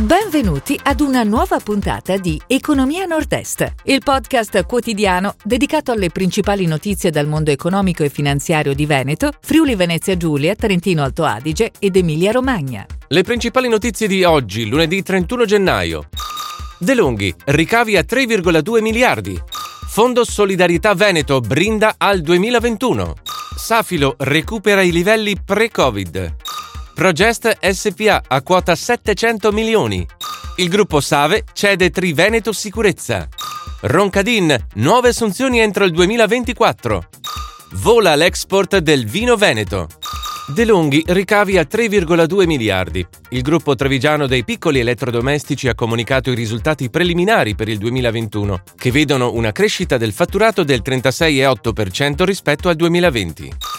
Benvenuti ad una nuova puntata di Economia Nord-Est, il podcast quotidiano dedicato alle principali notizie dal mondo economico e finanziario di Veneto, Friuli Venezia Giulia, Trentino Alto Adige ed Emilia Romagna. Le principali notizie di oggi, lunedì 31 gennaio. De Longhi, ricavi a 3,2 miliardi. Fondo Solidarietà Veneto brinda al 2021. Safilo recupera i livelli pre-Covid. Progest SPA a quota 700 milioni. Il gruppo Save cede Triveneto Sicurezza. Roncadin, nuove assunzioni entro il 2024. Vola l'export del vino veneto. De Longhi ricavi a 3,2 miliardi. Il gruppo trevigiano dei piccoli elettrodomestici ha comunicato i risultati preliminari per il 2021, che vedono una crescita del fatturato del 36,8% rispetto al 2020.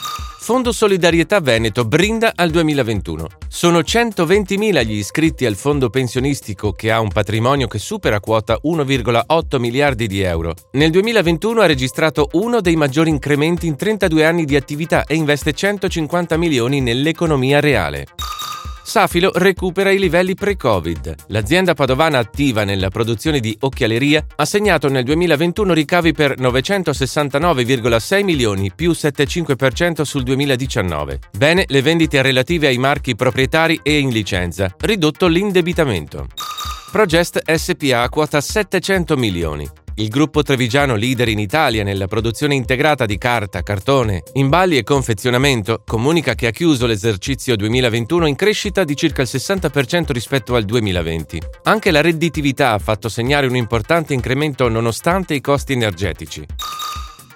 Fondo Solidarietà Veneto brinda al 2021. Sono 120.000 gli iscritti al fondo pensionistico che ha un patrimonio che supera quota 1,8 miliardi di euro. Nel 2021 ha registrato uno dei maggiori incrementi in 32 anni di attività e investe 150 milioni nell'economia reale. Safilo recupera i livelli pre-Covid. L'azienda padovana attiva nella produzione di occhialeria ha segnato nel 2021 ricavi per 969,6 milioni più 7,5% sul 2019. Bene le vendite relative ai marchi proprietari e in licenza, ridotto l'indebitamento. Progest SPA quota 700 milioni. Il gruppo trevigiano leader in Italia nella produzione integrata di carta, cartone, imballi e confezionamento comunica che ha chiuso l'esercizio 2021 in crescita di circa il 60% rispetto al 2020. Anche la redditività ha fatto segnare un importante incremento nonostante i costi energetici.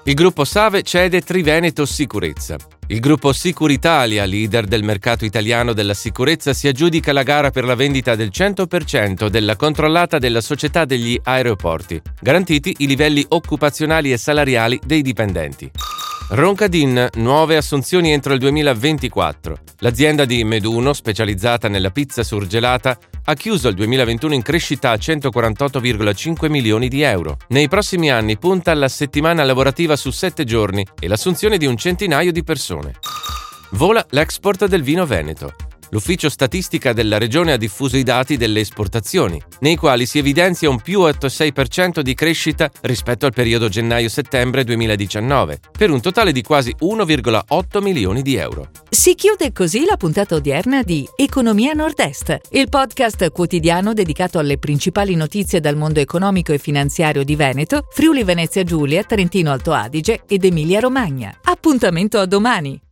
Il gruppo Save cede Triveneto Sicurezza. Il gruppo Sicuritalia, leader del mercato italiano della sicurezza, si aggiudica la gara per la vendita del 100% della controllata della società degli aeroporti, garantiti i livelli occupazionali e salariali dei dipendenti. Roncadin, nuove assunzioni entro il 2024. L'azienda di Meduno, specializzata nella pizza surgelata, ha chiuso il 2021 in crescita a 148,5 milioni di euro. Nei prossimi anni punta alla settimana lavorativa su 7 giorni e l'assunzione di un centinaio di persone. Vola l'export del vino veneto. L'ufficio statistica della regione ha diffuso i dati delle esportazioni, nei quali si evidenzia un più 8,6% di crescita rispetto al periodo gennaio-settembre 2019, per un totale di quasi 1,8 milioni di euro. Si chiude così la puntata odierna di Economia Nord-Est, il podcast quotidiano dedicato alle principali notizie dal mondo economico e finanziario di Veneto, Friuli Venezia Giulia, Trentino Alto Adige ed Emilia Romagna. Appuntamento a domani!